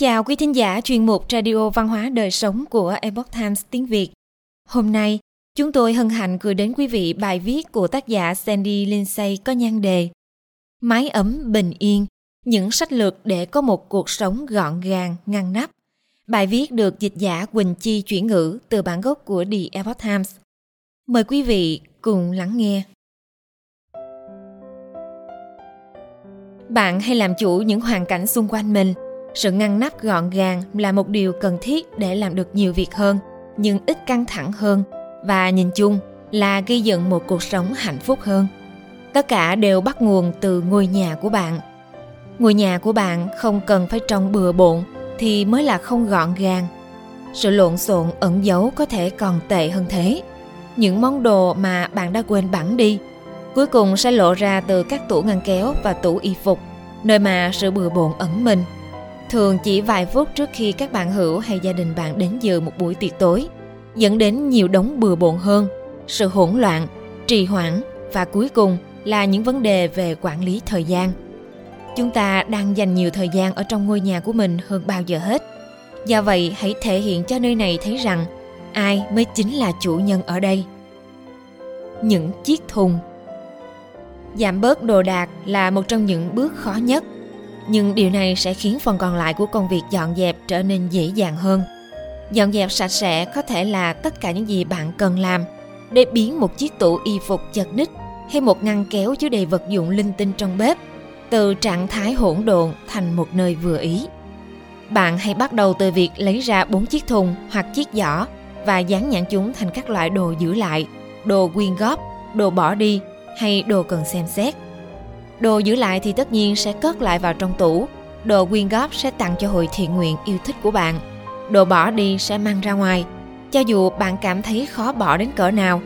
chào quý thính giả chuyên mục Radio Văn hóa Đời Sống của Epoch Times tiếng Việt. Hôm nay, chúng tôi hân hạnh gửi đến quý vị bài viết của tác giả Sandy Lindsay có nhan đề Mái ấm bình yên, những sách lược để có một cuộc sống gọn gàng, ngăn nắp. Bài viết được dịch giả Quỳnh Chi chuyển ngữ từ bản gốc của The Epoch Times. Mời quý vị cùng lắng nghe. Bạn hay làm chủ những hoàn cảnh xung quanh mình – sự ngăn nắp gọn gàng là một điều cần thiết để làm được nhiều việc hơn, nhưng ít căng thẳng hơn. Và nhìn chung là gây dựng một cuộc sống hạnh phúc hơn. Tất cả đều bắt nguồn từ ngôi nhà của bạn. Ngôi nhà của bạn không cần phải trông bừa bộn thì mới là không gọn gàng. Sự lộn xộn ẩn giấu có thể còn tệ hơn thế. Những món đồ mà bạn đã quên bẵng đi, cuối cùng sẽ lộ ra từ các tủ ngăn kéo và tủ y phục, nơi mà sự bừa bộn ẩn mình thường chỉ vài phút trước khi các bạn hữu hay gia đình bạn đến dự một buổi tiệc tối, dẫn đến nhiều đống bừa bộn hơn, sự hỗn loạn, trì hoãn và cuối cùng là những vấn đề về quản lý thời gian. Chúng ta đang dành nhiều thời gian ở trong ngôi nhà của mình hơn bao giờ hết. Do vậy, hãy thể hiện cho nơi này thấy rằng ai mới chính là chủ nhân ở đây. Những chiếc thùng. Giảm bớt đồ đạc là một trong những bước khó nhất nhưng điều này sẽ khiến phần còn lại của công việc dọn dẹp trở nên dễ dàng hơn. Dọn dẹp sạch sẽ có thể là tất cả những gì bạn cần làm. Để biến một chiếc tủ y phục chật ních hay một ngăn kéo chứa đầy vật dụng linh tinh trong bếp, từ trạng thái hỗn độn thành một nơi vừa ý. Bạn hãy bắt đầu từ việc lấy ra bốn chiếc thùng hoặc chiếc giỏ và dán nhãn chúng thành các loại đồ giữ lại, đồ quyên góp, đồ bỏ đi hay đồ cần xem xét. Đồ giữ lại thì tất nhiên sẽ cất lại vào trong tủ. Đồ quyên góp sẽ tặng cho hội thiện nguyện yêu thích của bạn. Đồ bỏ đi sẽ mang ra ngoài. Cho dù bạn cảm thấy khó bỏ đến cỡ nào,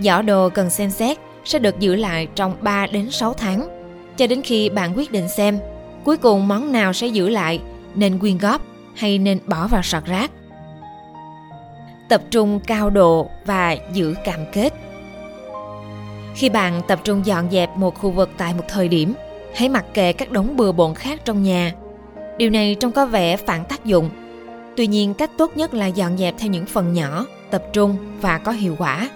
giỏ đồ cần xem xét sẽ được giữ lại trong 3 đến 6 tháng. Cho đến khi bạn quyết định xem cuối cùng món nào sẽ giữ lại, nên quyên góp hay nên bỏ vào sọt rác. Tập trung cao độ và giữ cam kết khi bạn tập trung dọn dẹp một khu vực tại một thời điểm, hãy mặc kệ các đống bừa bộn khác trong nhà. Điều này trông có vẻ phản tác dụng. Tuy nhiên, cách tốt nhất là dọn dẹp theo những phần nhỏ, tập trung và có hiệu quả.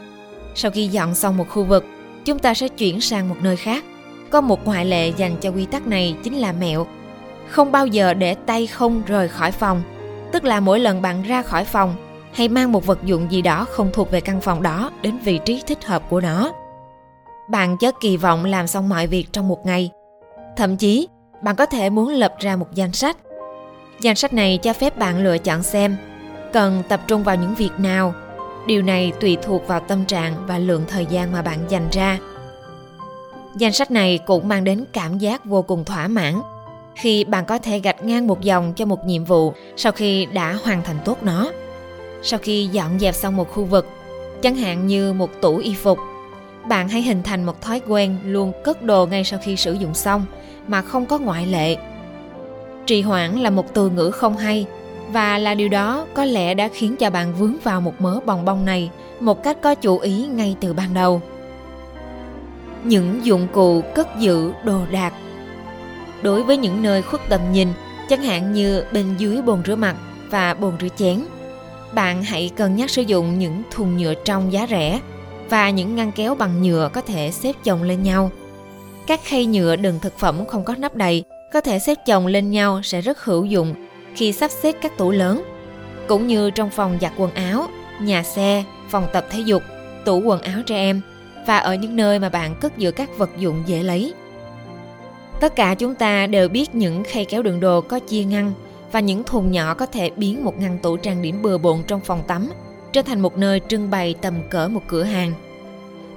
Sau khi dọn xong một khu vực, chúng ta sẽ chuyển sang một nơi khác. Có một ngoại lệ dành cho quy tắc này chính là mẹo. Không bao giờ để tay không rời khỏi phòng, tức là mỗi lần bạn ra khỏi phòng, hãy mang một vật dụng gì đó không thuộc về căn phòng đó đến vị trí thích hợp của nó bạn chớ kỳ vọng làm xong mọi việc trong một ngày. Thậm chí, bạn có thể muốn lập ra một danh sách. Danh sách này cho phép bạn lựa chọn xem cần tập trung vào những việc nào. Điều này tùy thuộc vào tâm trạng và lượng thời gian mà bạn dành ra. Danh sách này cũng mang đến cảm giác vô cùng thỏa mãn khi bạn có thể gạch ngang một dòng cho một nhiệm vụ sau khi đã hoàn thành tốt nó. Sau khi dọn dẹp xong một khu vực, chẳng hạn như một tủ y phục bạn hãy hình thành một thói quen luôn cất đồ ngay sau khi sử dụng xong, mà không có ngoại lệ. Trì hoãn là một từ ngữ không hay, và là điều đó có lẽ đã khiến cho bạn vướng vào một mớ bong bong này một cách có chủ ý ngay từ ban đầu. Những dụng cụ cất giữ đồ đạc. Đối với những nơi khuất tầm nhìn, chẳng hạn như bên dưới bồn rửa mặt và bồn rửa chén, bạn hãy cân nhắc sử dụng những thùng nhựa trong giá rẻ và những ngăn kéo bằng nhựa có thể xếp chồng lên nhau. Các khay nhựa đựng thực phẩm không có nắp đầy có thể xếp chồng lên nhau sẽ rất hữu dụng khi sắp xếp các tủ lớn, cũng như trong phòng giặt quần áo, nhà xe, phòng tập thể dục, tủ quần áo trẻ em và ở những nơi mà bạn cất giữ các vật dụng dễ lấy. Tất cả chúng ta đều biết những khay kéo đựng đồ có chia ngăn và những thùng nhỏ có thể biến một ngăn tủ trang điểm bừa bộn trong phòng tắm trở thành một nơi trưng bày tầm cỡ một cửa hàng.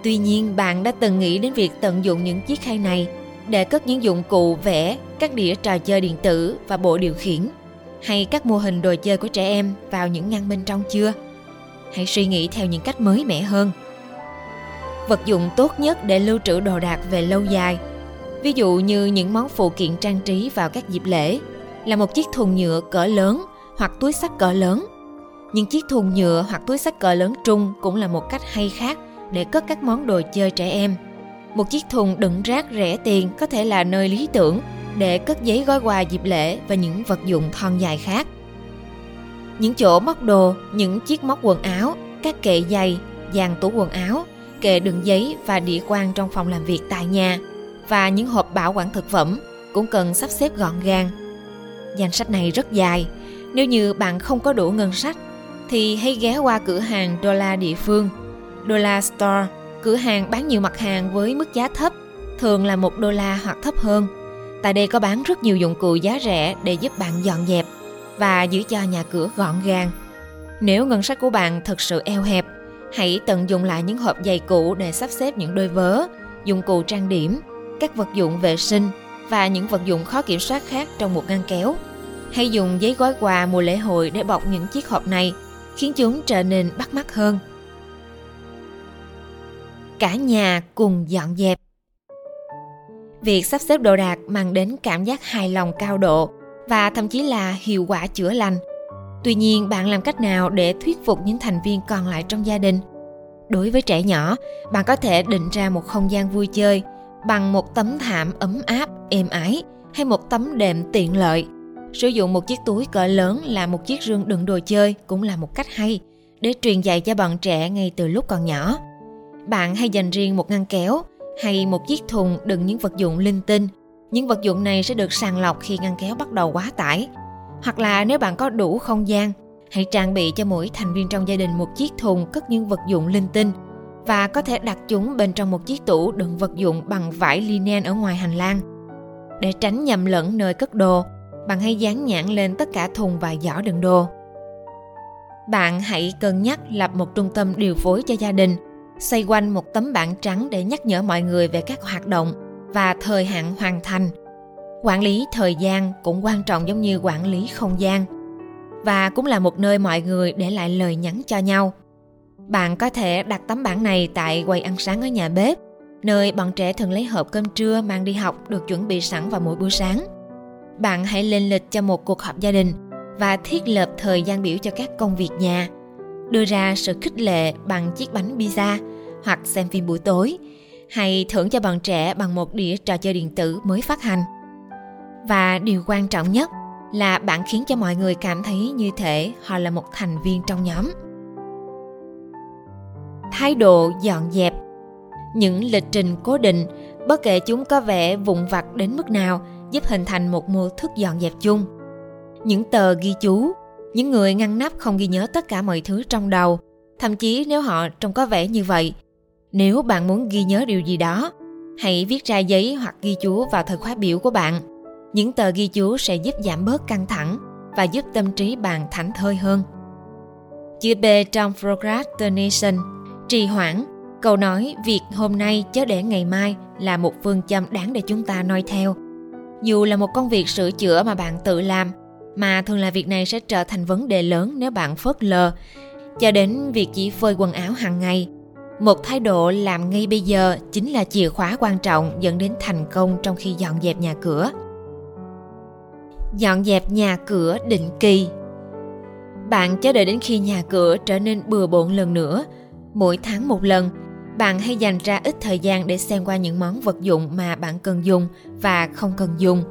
Tuy nhiên, bạn đã từng nghĩ đến việc tận dụng những chiếc khay này để cất những dụng cụ vẽ, các đĩa trò chơi điện tử và bộ điều khiển hay các mô hình đồ chơi của trẻ em vào những ngăn bên trong chưa? Hãy suy nghĩ theo những cách mới mẻ hơn. Vật dụng tốt nhất để lưu trữ đồ đạc về lâu dài ví dụ như những món phụ kiện trang trí vào các dịp lễ là một chiếc thùng nhựa cỡ lớn hoặc túi sách cỡ lớn những chiếc thùng nhựa hoặc túi sách cỡ lớn trung cũng là một cách hay khác để cất các món đồ chơi trẻ em. Một chiếc thùng đựng rác rẻ tiền có thể là nơi lý tưởng để cất giấy gói quà dịp lễ và những vật dụng thon dài khác. Những chỗ móc đồ, những chiếc móc quần áo, các kệ giày, dàn tủ quần áo, kệ đựng giấy và đĩa quan trong phòng làm việc tại nhà và những hộp bảo quản thực phẩm cũng cần sắp xếp gọn gàng. Danh sách này rất dài. Nếu như bạn không có đủ ngân sách thì hãy ghé qua cửa hàng đô la địa phương, Dollar Store, cửa hàng bán nhiều mặt hàng với mức giá thấp, thường là một đô la hoặc thấp hơn. Tại đây có bán rất nhiều dụng cụ giá rẻ để giúp bạn dọn dẹp và giữ cho nhà cửa gọn gàng. Nếu ngân sách của bạn thật sự eo hẹp, hãy tận dụng lại những hộp giày cũ để sắp xếp những đôi vớ, dụng cụ trang điểm, các vật dụng vệ sinh và những vật dụng khó kiểm soát khác trong một ngăn kéo. hãy dùng giấy gói quà mùa lễ hội để bọc những chiếc hộp này, khiến chúng trở nên bắt mắt hơn. Cả nhà cùng dọn dẹp. Việc sắp xếp đồ đạc mang đến cảm giác hài lòng cao độ và thậm chí là hiệu quả chữa lành. Tuy nhiên, bạn làm cách nào để thuyết phục những thành viên còn lại trong gia đình? Đối với trẻ nhỏ, bạn có thể định ra một không gian vui chơi bằng một tấm thảm ấm áp, êm ái hay một tấm đệm tiện lợi. Sử dụng một chiếc túi cỡ lớn là một chiếc rương đựng đồ chơi cũng là một cách hay để truyền dạy cho bọn trẻ ngay từ lúc còn nhỏ. Bạn hay dành riêng một ngăn kéo hay một chiếc thùng đựng những vật dụng linh tinh. Những vật dụng này sẽ được sàng lọc khi ngăn kéo bắt đầu quá tải. Hoặc là nếu bạn có đủ không gian, hãy trang bị cho mỗi thành viên trong gia đình một chiếc thùng cất những vật dụng linh tinh và có thể đặt chúng bên trong một chiếc tủ đựng vật dụng bằng vải linen ở ngoài hành lang. Để tránh nhầm lẫn nơi cất đồ, bạn hãy dán nhãn lên tất cả thùng và giỏ đựng đồ. Bạn hãy cân nhắc lập một trung tâm điều phối cho gia đình, xoay quanh một tấm bảng trắng để nhắc nhở mọi người về các hoạt động và thời hạn hoàn thành. Quản lý thời gian cũng quan trọng giống như quản lý không gian và cũng là một nơi mọi người để lại lời nhắn cho nhau bạn có thể đặt tấm bảng này tại quầy ăn sáng ở nhà bếp, nơi bọn trẻ thường lấy hộp cơm trưa mang đi học được chuẩn bị sẵn vào mỗi buổi sáng. Bạn hãy lên lịch cho một cuộc họp gia đình và thiết lập thời gian biểu cho các công việc nhà. Đưa ra sự khích lệ bằng chiếc bánh pizza hoặc xem phim buổi tối hay thưởng cho bọn trẻ bằng một đĩa trò chơi điện tử mới phát hành. Và điều quan trọng nhất là bạn khiến cho mọi người cảm thấy như thể họ là một thành viên trong nhóm thái độ dọn dẹp những lịch trình cố định, bất kể chúng có vẻ vụn vặt đến mức nào giúp hình thành một mô thức dọn dẹp chung. Những tờ ghi chú, những người ngăn nắp không ghi nhớ tất cả mọi thứ trong đầu, thậm chí nếu họ trông có vẻ như vậy, nếu bạn muốn ghi nhớ điều gì đó, hãy viết ra giấy hoặc ghi chú vào thời khóa biểu của bạn. Những tờ ghi chú sẽ giúp giảm bớt căng thẳng và giúp tâm trí bạn thảnh thơi hơn. Chữ B trong procrastination, trì hoãn câu nói việc hôm nay chớ để ngày mai là một phương châm đáng để chúng ta noi theo dù là một công việc sửa chữa mà bạn tự làm, mà thường là việc này sẽ trở thành vấn đề lớn nếu bạn phớt lờ. Cho đến việc chỉ phơi quần áo hàng ngày, một thái độ làm ngay bây giờ chính là chìa khóa quan trọng dẫn đến thành công trong khi dọn dẹp nhà cửa. Dọn dẹp nhà cửa định kỳ. Bạn chờ đợi đến khi nhà cửa trở nên bừa bộn lần nữa, mỗi tháng một lần bạn hãy dành ra ít thời gian để xem qua những món vật dụng mà bạn cần dùng và không cần dùng.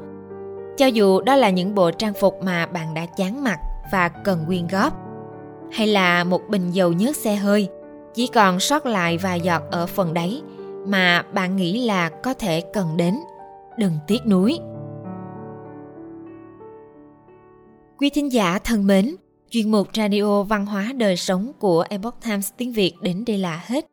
Cho dù đó là những bộ trang phục mà bạn đã chán mặc và cần quyên góp, hay là một bình dầu nhớt xe hơi, chỉ còn sót lại vài giọt ở phần đáy mà bạn nghĩ là có thể cần đến. Đừng tiếc nuối. Quý thính giả thân mến, Chuyên mục Radio Văn hóa Đời Sống của Epoch Times tiếng Việt đến đây là hết.